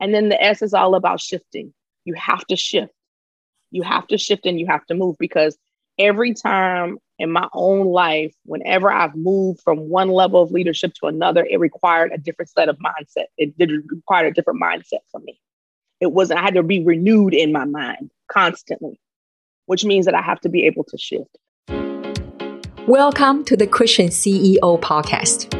And then the S is all about shifting. You have to shift. You have to shift and you have to move because every time in my own life, whenever I've moved from one level of leadership to another, it required a different set of mindset. It did require a different mindset for me. It wasn't, I had to be renewed in my mind constantly, which means that I have to be able to shift. Welcome to the Christian CEO podcast.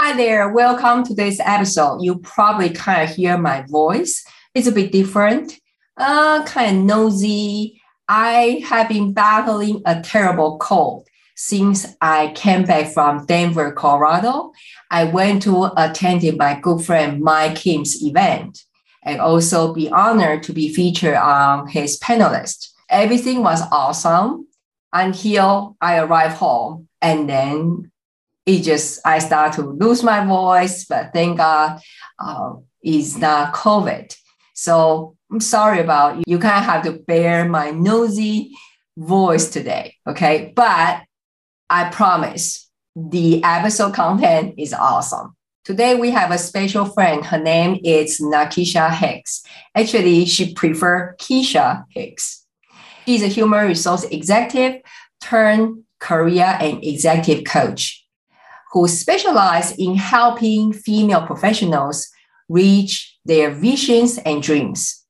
Hi there, welcome to this episode. You probably kind of hear my voice. It's a bit different, uh, kind of nosy. I have been battling a terrible cold since I came back from Denver, Colorado. I went to attend my good friend Mike Kim's event and also be honored to be featured on his panelist. Everything was awesome until I arrived home and then it just I start to lose my voice, but thank God uh, it's not COVID. So I'm sorry about you. You kind of have to bear my nosy voice today, okay? But I promise the episode content is awesome. Today we have a special friend. Her name is Nakisha Hicks. Actually, she prefer Keisha Hicks. She's a human resource executive turned career and executive coach who specialize in helping female professionals reach their visions and dreams.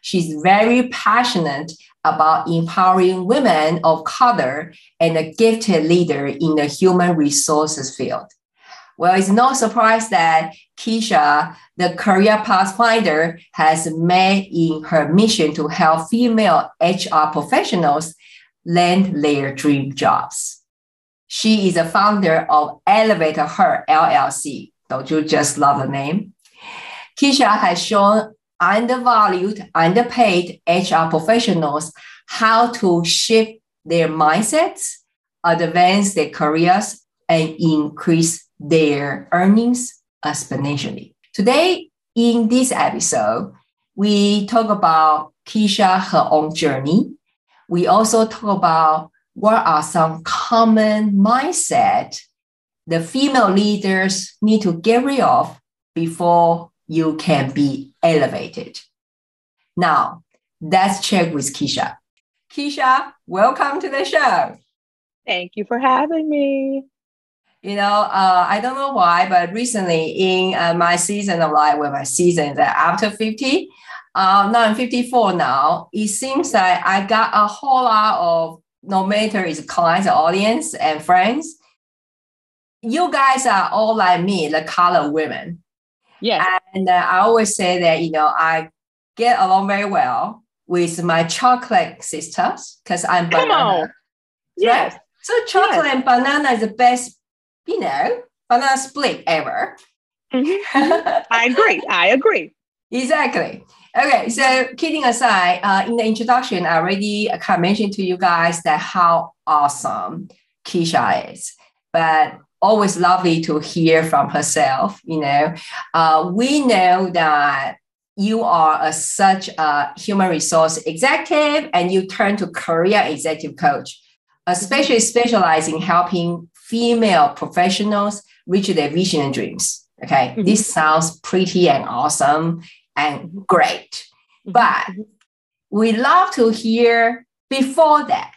She's very passionate about empowering women of color and a gifted leader in the human resources field. Well, it's no surprise that Keisha, the career pathfinder, has made in her mission to help female HR professionals land their dream jobs. She is a founder of Elevate Her LLC. Don't you just love the name? Keisha has shown undervalued, underpaid HR professionals how to shift their mindsets, advance their careers, and increase their earnings exponentially. Today, in this episode, we talk about Keisha, her own journey. We also talk about what are some common mindset the female leaders need to get rid of before you can be elevated. Now, let's check with Keisha. Keisha, welcome to the show. Thank you for having me. You know, uh, I don't know why, but recently in uh, my season of life, where my season is after 50, uh, now I'm 54 now, it seems like I got a whole lot of no matter it's clients, audience, and friends, you guys are all like me, the color women. Yeah. And uh, I always say that, you know, I get along very well with my chocolate sisters because I'm Come banana. On. Yes. Right? So chocolate yes. and banana is the best, you know, banana split ever. Mm-hmm. I agree. I agree. Exactly. Okay, so kidding aside, uh, in the introduction, I already kind of mentioned to you guys that how awesome Keisha is, but always lovely to hear from herself. You know, uh, we know that you are a, such a human resource executive and you turn to career executive coach, especially specializing helping female professionals reach their vision and dreams. Okay, mm-hmm. this sounds pretty and awesome and great. Mm-hmm. But mm-hmm. we love to hear before that,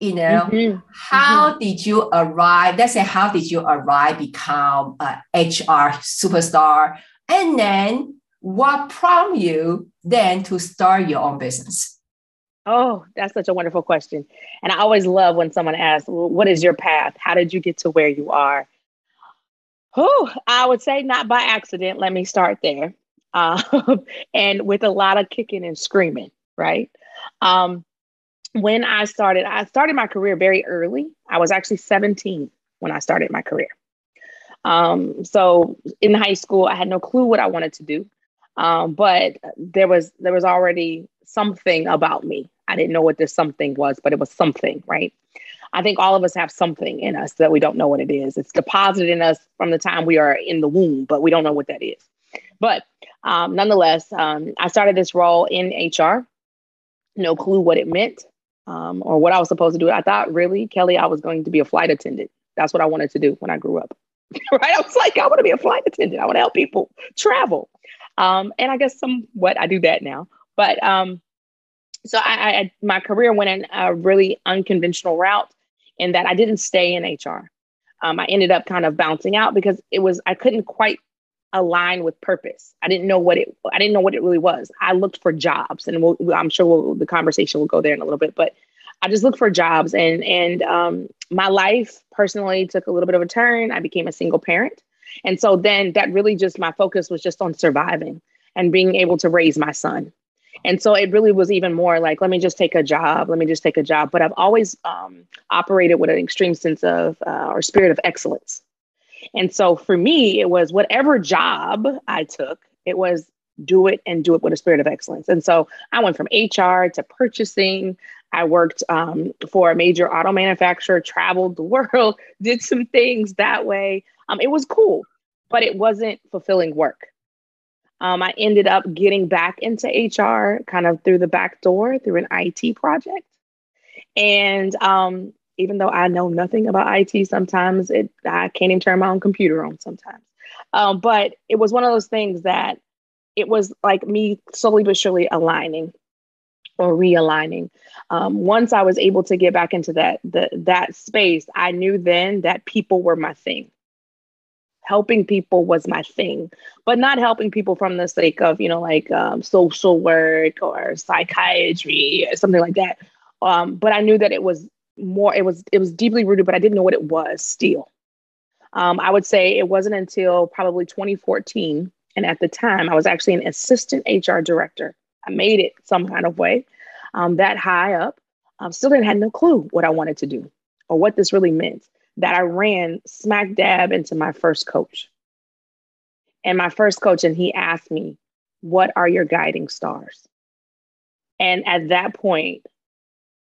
you know, mm-hmm. how mm-hmm. did you arrive? Let's say, how did you arrive, become a HR superstar? And then what prompted you then to start your own business? Oh, that's such a wonderful question. And I always love when someone asks, well, What is your path? How did you get to where you are? Oh, I would say not by accident. Let me start there um, and with a lot of kicking and screaming, right? Um, when I started, I started my career very early. I was actually 17 when I started my career. Um, so in high school, I had no clue what I wanted to do. Um, but there was there was already something about me. I didn't know what this something was, but it was something, right? I think all of us have something in us that we don't know what it is. It's deposited in us from the time we are in the womb, but we don't know what that is. But um, nonetheless, um, I started this role in HR. No clue what it meant um, or what I was supposed to do. I thought, really, Kelly, I was going to be a flight attendant. That's what I wanted to do when I grew up. right? I was like, I want to be a flight attendant. I want to help people travel. Um, and I guess somewhat I do that now. But um, so I, I, my career went in a really unconventional route in that I didn't stay in HR. Um, I ended up kind of bouncing out because it was I couldn't quite align with purpose. I didn't know what it I didn't know what it really was. I looked for jobs, and we'll, I'm sure we'll, the conversation will go there in a little bit. But I just looked for jobs, and and um, my life personally took a little bit of a turn. I became a single parent, and so then that really just my focus was just on surviving and being able to raise my son. And so it really was even more like, let me just take a job. Let me just take a job. But I've always um, operated with an extreme sense of uh, or spirit of excellence. And so for me, it was whatever job I took, it was do it and do it with a spirit of excellence. And so I went from HR to purchasing. I worked um, for a major auto manufacturer, traveled the world, did some things that way. Um, it was cool, but it wasn't fulfilling work. Um, I ended up getting back into HR kind of through the back door through an IT project. And um, even though I know nothing about IT, sometimes it I can't even turn my own computer on sometimes. Um, but it was one of those things that it was like me slowly but surely aligning or realigning. Um, once I was able to get back into that the, that space, I knew then that people were my thing helping people was my thing, but not helping people from the sake of, you know, like um, social work or psychiatry or something like that. Um, but I knew that it was more, it was, it was deeply rooted, but I didn't know what it was still. Um, I would say it wasn't until probably 2014. And at the time, I was actually an assistant HR director. I made it some kind of way um, that high up. I still didn't have no clue what I wanted to do or what this really meant that I ran smack dab into my first coach. And my first coach, and he asked me, What are your guiding stars? And at that point,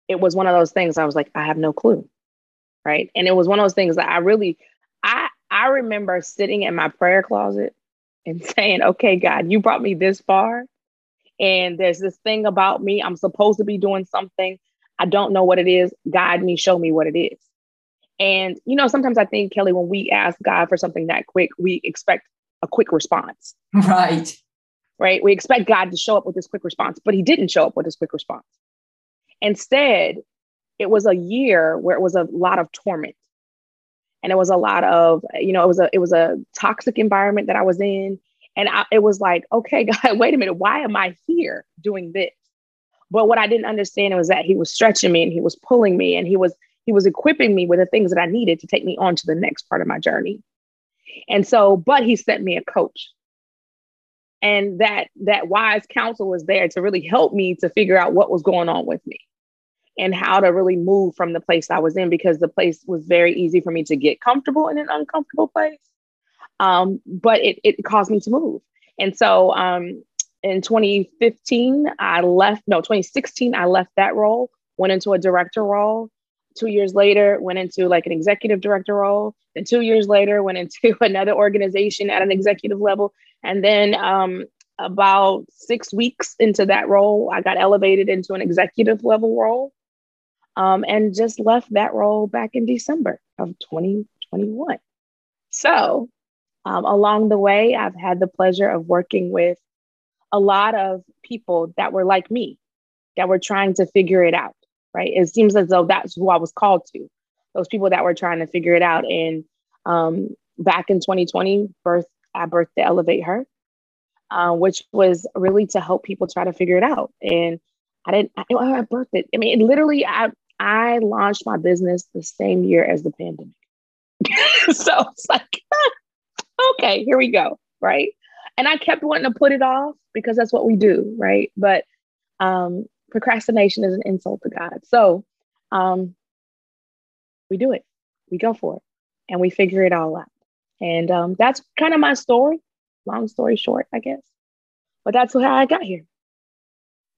it was one of those things I was like, I have no clue. Right. And it was one of those things that I really, I, I remember sitting in my prayer closet and saying, Okay, God, you brought me this far. And there's this thing about me. I'm supposed to be doing something. I don't know what it is. Guide me, show me what it is. And, you know, sometimes I think, Kelly, when we ask God for something that quick, we expect a quick response. Right. Right. We expect God to show up with this quick response, but he didn't show up with this quick response. Instead, it was a year where it was a lot of torment. And it was a lot of, you know, it was a it was a toxic environment that I was in. And I, it was like, okay, God, wait a minute, why am I here doing this? But what I didn't understand was that he was stretching me and he was pulling me and he was he was equipping me with the things that I needed to take me on to the next part of my journey. And so, but he sent me a coach. And that that wise counsel was there to really help me to figure out what was going on with me and how to really move from the place I was in because the place was very easy for me to get comfortable in an uncomfortable place. Um, but it, it caused me to move. And so um, in 2015, I left, no, 2016, I left that role, went into a director role, two years later went into like an executive director role and two years later went into another organization at an executive level and then um, about six weeks into that role i got elevated into an executive level role um, and just left that role back in december of 2021 so um, along the way i've had the pleasure of working with a lot of people that were like me that were trying to figure it out right? It seems as though that's who I was called to, those people that were trying to figure it out. And um, back in 2020, birth I birthed the Elevate Her, uh, which was really to help people try to figure it out. And I didn't. I, I birthed it. I mean, it literally, I I launched my business the same year as the pandemic. so it's like, okay, here we go, right? And I kept wanting to put it off because that's what we do, right? But um, procrastination is an insult to God. So um, we do it, we go for it, and we figure it all out. And um, that's kind of my story. Long story short, I guess. But that's how I got here.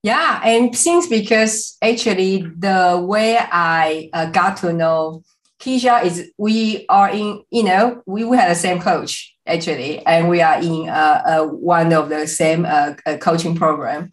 Yeah, and since because actually the way I uh, got to know Keisha is we are in, you know, we, we had the same coach actually, and we are in uh, uh, one of the same uh, uh coaching program.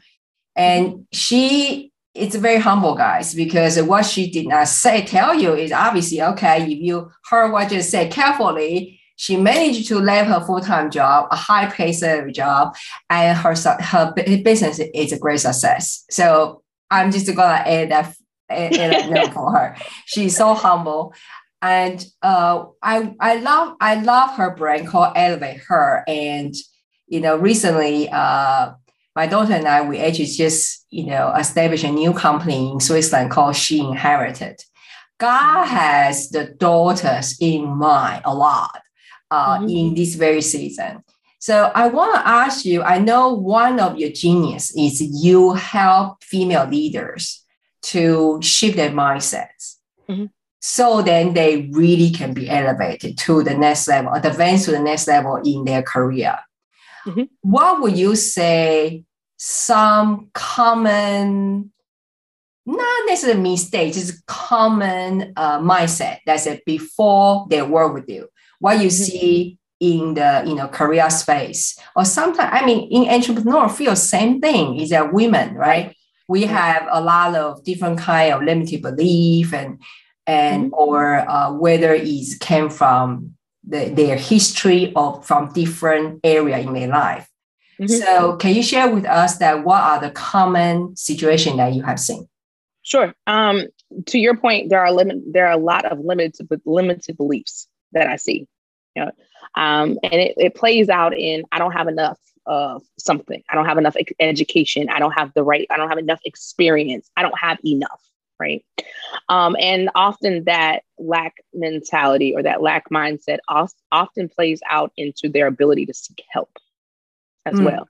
And she it's very humble, guys, because what she did not say, tell you is obviously okay. If you heard what you said carefully, she managed to leave her full-time job, a high-paid salary job, and her her business is a great success. So I'm just gonna add that, add that note for her. She's so humble, and uh, I I love I love her brand called Elevate Her, and you know recently uh, my daughter and I we actually just you know established a new company in Switzerland called She Inherited. God has the daughters in mind a lot uh, mm-hmm. in this very season. So I want to ask you, I know one of your genius is you help female leaders to shift their mindsets. Mm-hmm. So then they really can be elevated to the next level, advance to the next level in their career. Mm-hmm. What would you say some common, not necessarily mistake, just common uh, mindset that's it before they work with you? What you mm-hmm. see in the you know career space. Or sometimes i mean in entrepreneur field same thing. Is that women right? We have a lot of different kind of limited belief and and mm-hmm. or uh, whether it came from the, their history or from different area in their life. Mm-hmm. so can you share with us that what are the common situation that you have seen? Sure. Um, to your point there are limit there are a lot of limited limited beliefs that i see you know, um, and it, it plays out in I don't have enough of something. I don't have enough education. I don't have the right. I don't have enough experience. I don't have enough. Right. Um, and often that lack mentality or that lack mindset often plays out into their ability to seek help as mm. well.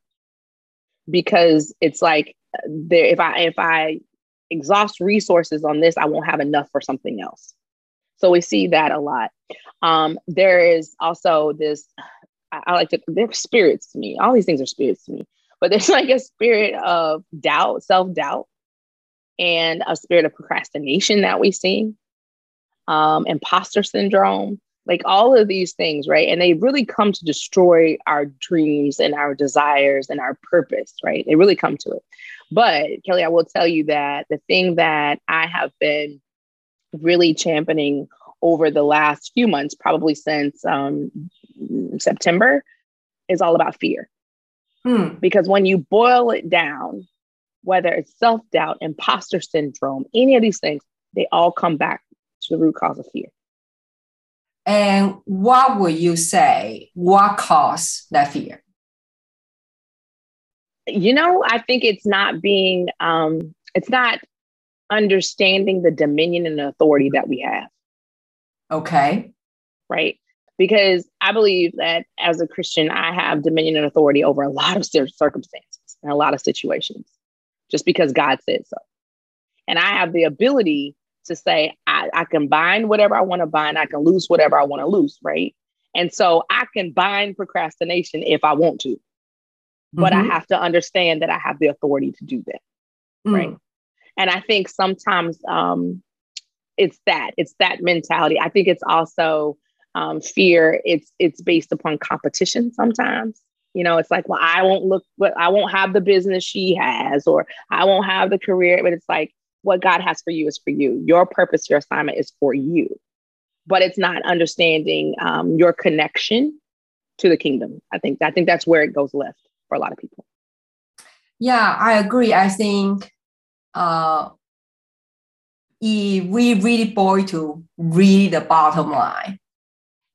Because it's like there, if I if I exhaust resources on this, I won't have enough for something else. So we see that a lot. Um, there is also this, I, I like to, they're spirits to me. All these things are spirits to me, but there's like a spirit of doubt, self doubt, and a spirit of procrastination that we see, um, imposter syndrome, like all of these things, right? And they really come to destroy our dreams and our desires and our purpose, right? They really come to it. But Kelly, I will tell you that the thing that I have been really championing over the last few months, probably since um, September, is all about fear. Hmm. Because when you boil it down, whether it's self doubt, imposter syndrome, any of these things, they all come back to the root cause of fear. And what would you say? What caused that fear? You know, I think it's not being, um, it's not understanding the dominion and authority that we have. Okay. Right. Because I believe that as a Christian, I have dominion and authority over a lot of circumstances and a lot of situations just because God said so. And I have the ability to say, I, I can bind whatever I want to bind, I can loose whatever I want to loose. Right. And so I can bind procrastination if I want to, but mm-hmm. I have to understand that I have the authority to do that. Mm. Right. And I think sometimes um, it's that it's that mentality. I think it's also um, fear. It's it's based upon competition sometimes. You know, it's like, well, I won't look, but I won't have the business she has, or I won't have the career. But it's like, what God has for you is for you. Your purpose, your assignment is for you. But it's not understanding um, your connection to the kingdom. I think I think that's where it goes left for a lot of people. Yeah, I agree. I think uh, if we really boil to really the bottom line,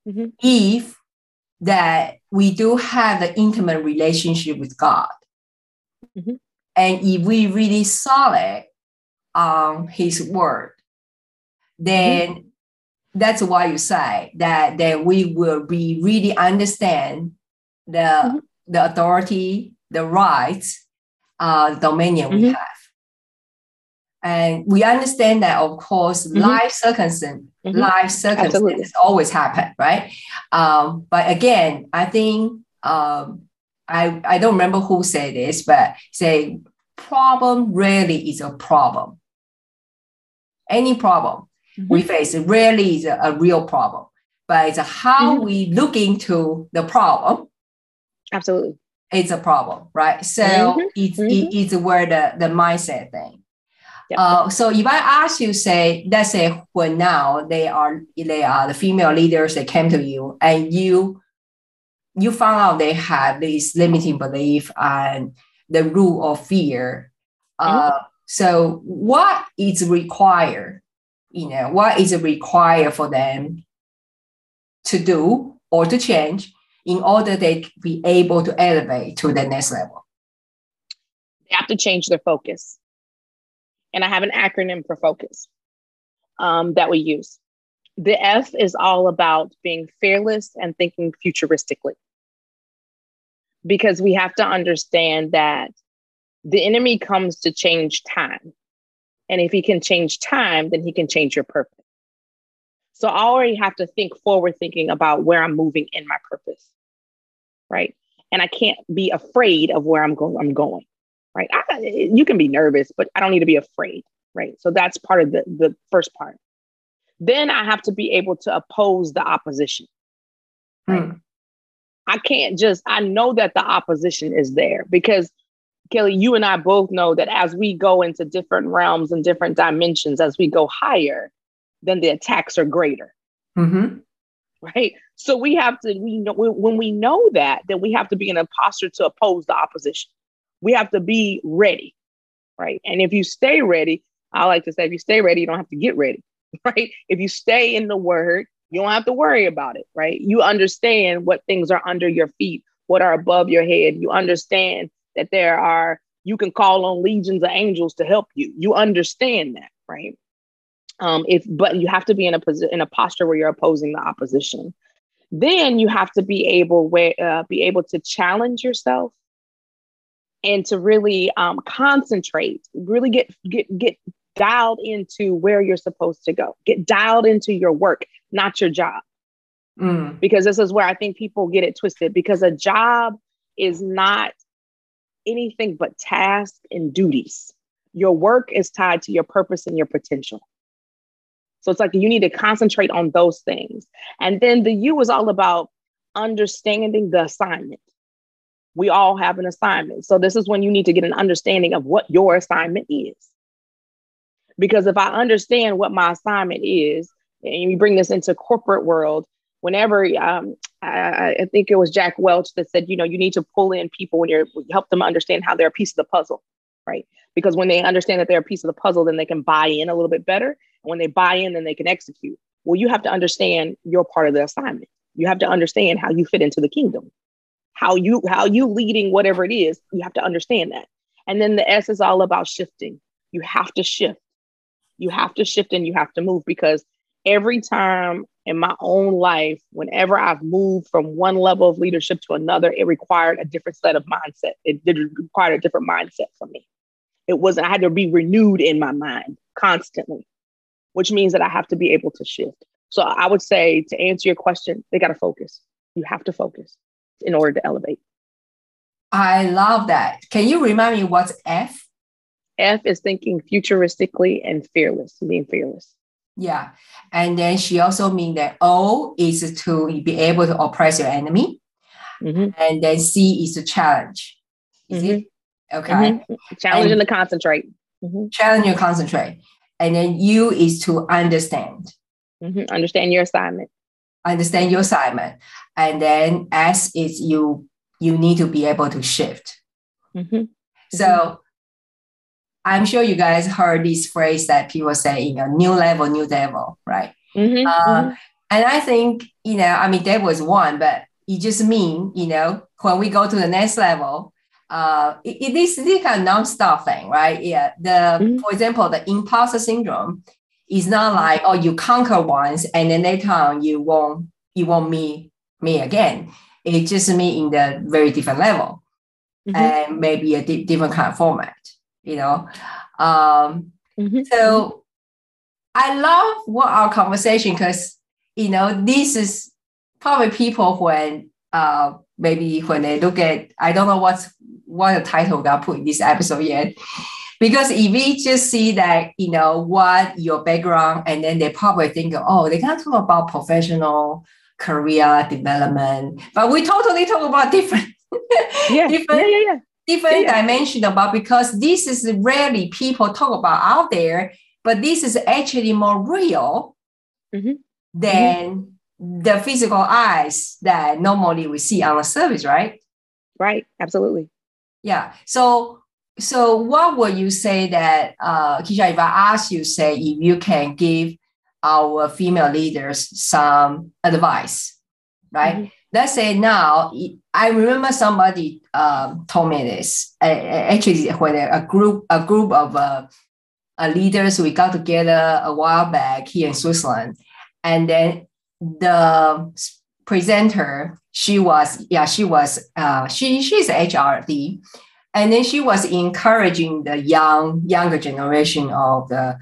mm-hmm. if that we do have the intimate relationship with God, mm-hmm. and if we really solid on His word, then mm-hmm. that's why you say that that we will be really understand the mm-hmm. the authority, the rights, uh, dominion we mm-hmm. have and we understand that of course mm-hmm. life circumstances mm-hmm. life circumstances always happen right um, but again i think um, I, I don't remember who said this but say problem rarely is a problem. Any problem mm-hmm. we face rarely is a, a, real problem, but it's how mm-hmm. we look into the problem. Absolutely. It's a problem, right? So mm-hmm. it's, mm-hmm. it's where the, the mindset thing. Yep. Uh, so if I ask you, say, let's say when now they are they are the female leaders that came to you and you you found out they had this limiting belief and the rule of fear. Uh, mm-hmm. So what is required? You know, what is required for them to do or to change in order they be able to elevate to the next level? They have to change their focus and I have an acronym for focus um, that we use. The F is all about being fearless and thinking futuristically. Because we have to understand that the enemy comes to change time. And if he can change time, then he can change your purpose. So I already have to think forward thinking about where I'm moving in my purpose. Right. And I can't be afraid of where I'm I'm going right? I, you can be nervous, but I don't need to be afraid, right? So that's part of the, the first part. Then I have to be able to oppose the opposition. Right? Mm. I can't just, I know that the opposition is there because Kelly, you and I both know that as we go into different realms and different dimensions, as we go higher, then the attacks are greater. Mm-hmm. Right. So we have to, we know when we know that, then we have to be an imposter to oppose the opposition we have to be ready, right? And if you stay ready, I like to say, if you stay ready, you don't have to get ready, right? If you stay in the word, you don't have to worry about it, right? You understand what things are under your feet, what are above your head. You understand that there are, you can call on legions of angels to help you. You understand that, right? Um, if but you have to be in a position in a posture where you're opposing the opposition. Then you have to be able where uh, be able to challenge yourself and to really um, concentrate, really get get get dialed into where you're supposed to go. Get dialed into your work, not your job. Mm. Because this is where I think people get it twisted because a job is not anything but tasks and duties. Your work is tied to your purpose and your potential. So it's like you need to concentrate on those things. And then the U is all about understanding the assignment we all have an assignment. So this is when you need to get an understanding of what your assignment is. Because if I understand what my assignment is, and you bring this into corporate world, whenever um, I, I, think it was Jack Welch that said, you know, you need to pull in people when you're help them understand how they're a piece of the puzzle, right? Because when they understand that they're a piece of the puzzle, then they can buy in a little bit better. And when they buy in, then they can execute. Well, you have to understand your part of the assignment. You have to understand how you fit into the kingdom how you how you leading whatever it is you have to understand that. And then the s is all about shifting. You have to shift. You have to shift and you have to move because every time in my own life whenever i've moved from one level of leadership to another it required a different set of mindset. It did require a different mindset for me. It wasn't i had to be renewed in my mind constantly which means that i have to be able to shift. So i would say to answer your question they got to focus. You have to focus in order to elevate. I love that. Can you remind me what's F? F is thinking futuristically and fearless, being fearless. Yeah. And then she also mean that O is to be able to oppress your enemy. Mm-hmm. And then C is to challenge. Is mm-hmm. it? Okay. Mm-hmm. Challenge and, and to concentrate. Mm-hmm. Challenge and concentrate. And then U is to understand. Mm-hmm. Understand your assignment understand your assignment. And then S is you you need to be able to shift. Mm-hmm. So I'm sure you guys heard this phrase that people say, you know, new level, new devil, right? Mm-hmm. Uh, mm-hmm. And I think, you know, I mean, devil is one, but it just mean, you know, when we go to the next level, uh, it, it is this kind of non-stop thing, right? Yeah. The, mm-hmm. for example, the imposter syndrome is not like oh you conquer once and then later on you won't you won't meet me again. It just me in the very different level mm-hmm. and maybe a di- different kind of format. You know, um, mm-hmm. so I love what our conversation because you know this is probably people when uh, maybe when they look at, I don't know what's what the title got put in this episode yet. Because if we just see that, you know, what your background, and then they probably think, oh, they can't talk about professional career development, but we totally talk about different, yeah, different, yeah, yeah, different yeah, dimension about because this is rarely people talk about out there, but this is actually more real mm-hmm. than mm-hmm. the physical eyes that normally we see on the surface, right? Right, absolutely. Yeah. So so what would you say that uh Keisha, if I ask you, say if you can give our female leaders some advice, right? Mm-hmm. Let's say now, I remember somebody um, told me this. actually, when a group a group of uh, uh, leaders we got together a while back here in Switzerland, and then the presenter she was yeah she was uh, she she's HRD, and then she was encouraging the young younger generation of the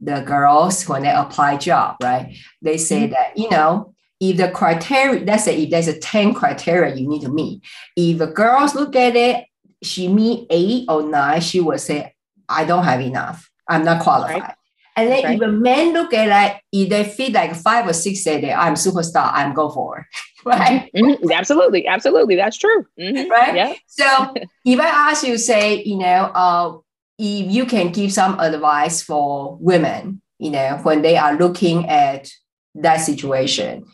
the girls when they apply job right they say mm-hmm. that you know if the criteria let's say if there's a 10 criteria you need to meet if the girls look at it she meet eight or nine she will say i don't have enough i'm not qualified right. And then right. if a man look at it, if they feel like five or six say that I'm superstar, I'm go for it. right? Mm-hmm. Absolutely, absolutely, that's true. Mm-hmm. Right? Yeah. So if I ask you, say, you know, uh, if you can give some advice for women, you know, when they are looking at that situation,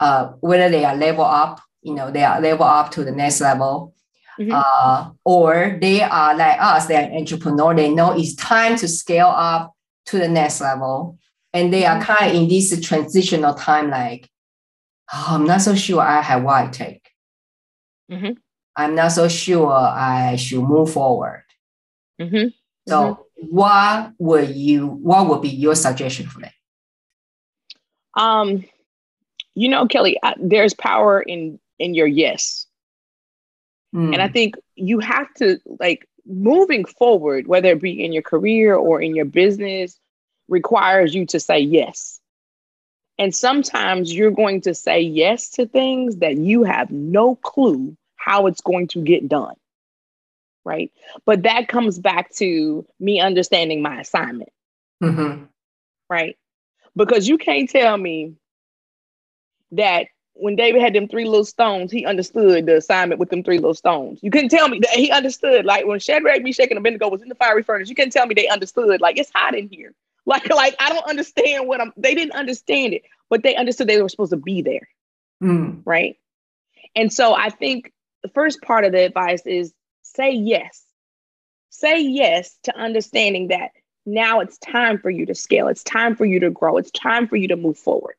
uh, whether they are level up, you know, they are level up to the next level, mm-hmm. uh, or they are like us, they're entrepreneur, they know it's time to scale up to the next level. And they are mm-hmm. kind of in this transitional time, like, oh, I'm not so sure I have what I take. Mm-hmm. I'm not so sure I should move forward. Mm-hmm. So, mm-hmm. what would you? What would be your suggestion for that? Um, you know, Kelly, I, there's power in in your yes, mm. and I think you have to like moving forward, whether it be in your career or in your business, requires you to say yes. And sometimes you're going to say yes to things that you have no clue how it's going to get done. Right. But that comes back to me understanding my assignment. Mm-hmm. Right. Because you can't tell me that when David had them three little stones, he understood the assignment with them three little stones. You couldn't tell me that he understood. Like when Shadrach, Meshach, and Abednego was in the fiery furnace, you couldn't tell me they understood. Like it's hot in here. Like, like I don't understand what I'm. They didn't understand it, but they understood they were supposed to be there, mm. right? And so I think the first part of the advice is say yes. Say yes to understanding that now it's time for you to scale. It's time for you to grow. It's time for you to move forward.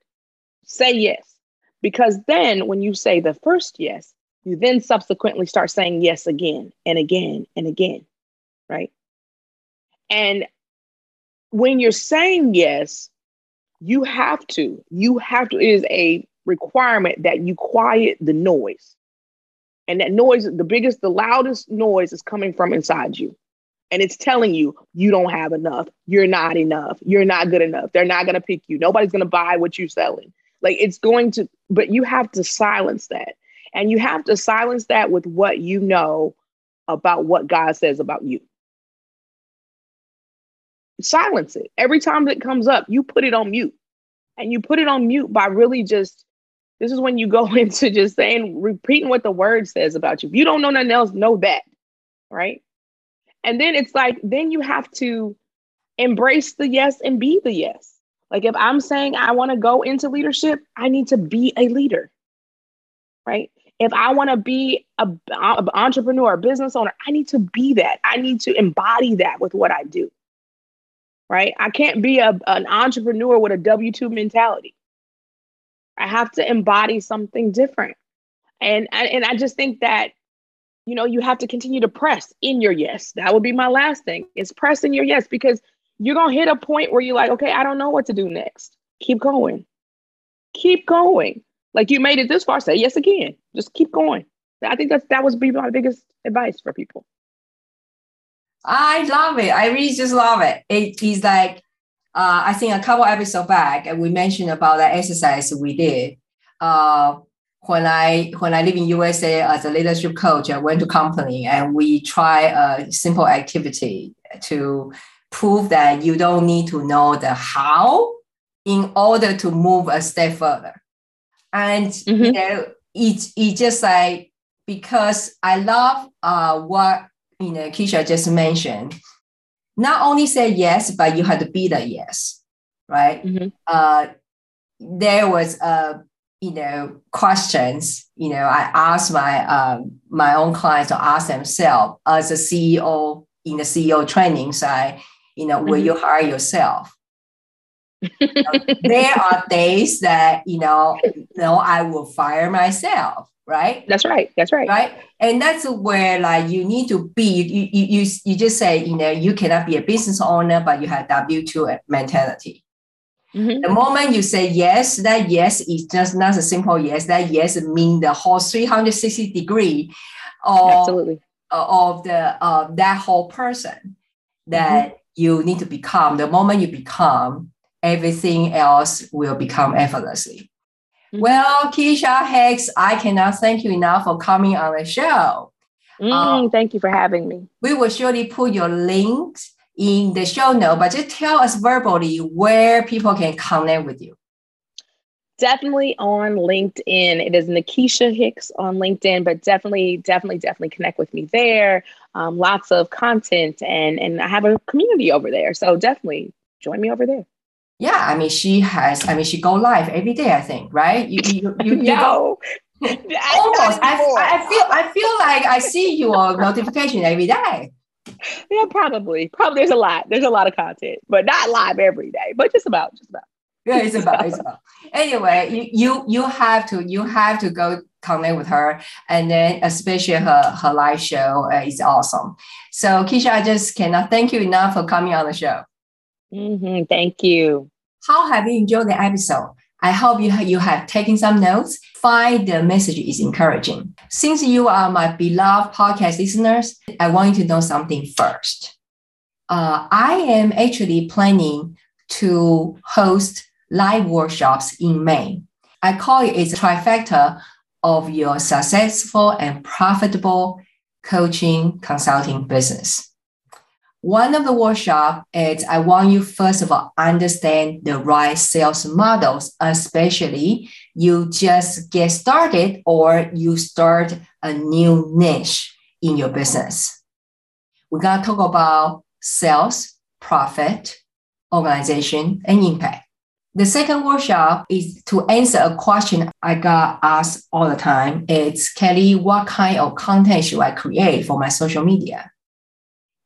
Say yes. Because then when you say the first yes, you then subsequently start saying yes again and again and again, right? And when you're saying yes, you have to, you have to, it is a requirement that you quiet the noise. And that noise, the biggest, the loudest noise is coming from inside you. And it's telling you, you don't have enough. You're not enough. You're not good enough. They're not going to pick you. Nobody's going to buy what you're selling. Like it's going to, but you have to silence that. And you have to silence that with what you know about what God says about you silence it. Every time that comes up, you put it on mute. And you put it on mute by really just this is when you go into just saying, repeating what the word says about you. If you don't know nothing else, know that. Right. And then it's like, then you have to embrace the yes and be the yes. Like if I'm saying I want to go into leadership, I need to be a leader. Right. If I want to be a, entrepreneur, a business owner, I need to be that. I need to embody that with what I do right? I can't be a, an entrepreneur with a W 2 mentality. I have to embody something different. And, and I just think that, you know, you have to continue to press in your yes. That would be my last thing is press in your yes because you're going to hit a point where you're like, okay, I don't know what to do next. Keep going. Keep going. Like you made it this far, say yes again. Just keep going. I think that's that was be my biggest advice for people. I love it. I really just love it. It is like uh, I think a couple episodes back, we mentioned about the exercise we did. Uh, when I when I live in USA as a leadership coach, I went to company and we try a simple activity to prove that you don't need to know the how in order to move a step further. And mm-hmm. you know, it it just like because I love uh, what you know Keisha just mentioned. Not only say yes, but you had to be the yes, right? Mm-hmm. Uh, there was a you know questions you know i ask my um, my own clients to ask themselves as a ceo in the ceo training side you know mm-hmm. will you hire yourself you know, there are days that you know no i will fire myself right that's right that's right right and that's where like you need to be you you, you, you just say you know you cannot be a business owner but you have w2 mentality Mm-hmm. The moment you say yes, that yes is just not a simple yes. That yes means the whole 360 degree of, Absolutely. of the of that whole person that mm-hmm. you need to become. The moment you become, everything else will become effortlessly. Mm-hmm. Well, Keisha Hicks, I cannot thank you enough for coming on the show. Mm, um, thank you for having me. We will surely put your links in the show note, but just tell us verbally where people can connect with you. Definitely on LinkedIn. It is Nikisha Hicks on LinkedIn, but definitely, definitely, definitely connect with me there. Um, lots of content, and and I have a community over there. So definitely join me over there. Yeah, I mean, she has. I mean, she go live every day. I think, right? You, you, you, you no. Almost. I, I feel. I feel like I see your notification every day yeah, probably. Probably there's a lot. There's a lot of content, but not live every day, but just about, just about. Yeah, it's about, it's about. Anyway, you, you you have to you have to go connect with her, and then especially her her live show uh, is awesome. So Keisha, I just cannot thank you enough for coming on the show. Mm-hmm, thank you. How have you enjoyed the episode? I hope you, you have taken some notes. Find the message is encouraging. Since you are my beloved podcast listeners, I want you to know something first. Uh, I am actually planning to host live workshops in May. I call it a trifecta of your successful and profitable coaching consulting business. One of the workshop is I want you first of all understand the right sales models, especially you just get started or you start a new niche in your business. We're gonna talk about sales, profit, organization, and impact. The second workshop is to answer a question I got asked all the time. It's Kelly, what kind of content should I create for my social media?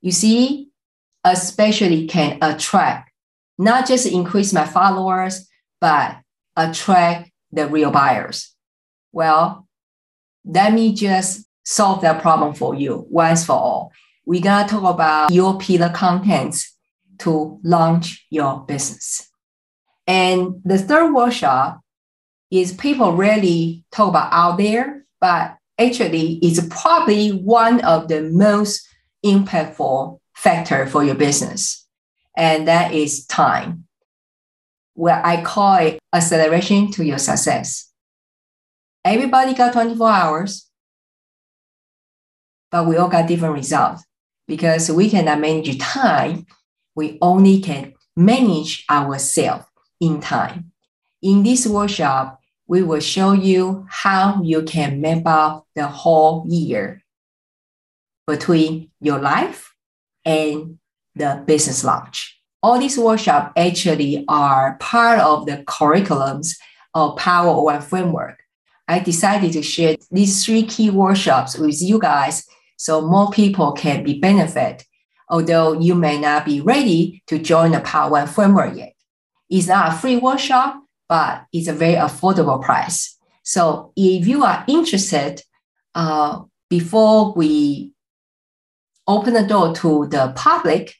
You see, especially can attract, not just increase my followers, but attract the real buyers. Well, let me just solve that problem for you once for all. We're going to talk about your pillar contents to launch your business. And the third workshop is people really talk about out there, but actually it's probably one of the most impactful factor for your business. And that is time. Where I call it acceleration to your success. Everybody got 24 hours, but we all got different results because we cannot manage time. We only can manage ourselves in time. In this workshop, we will show you how you can map out the whole year between your life and the business launch. All these workshops actually are part of the curriculums of Power One framework. I decided to share these three key workshops with you guys so more people can be benefit, although you may not be ready to join the Power One framework yet. It's not a free workshop, but it's a very affordable price. So if you are interested, uh, before we open the door to the public,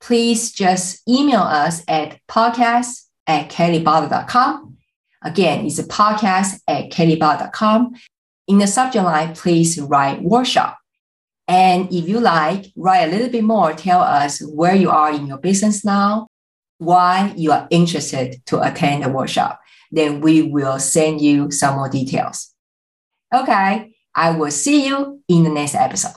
please just email us at podcast at kellybutler.com. Again, it's a podcast at kellybutler.com. In the subject line, please write workshop. And if you like, write a little bit more, tell us where you are in your business now, why you are interested to attend the workshop. Then we will send you some more details. Okay, I will see you in the next episode.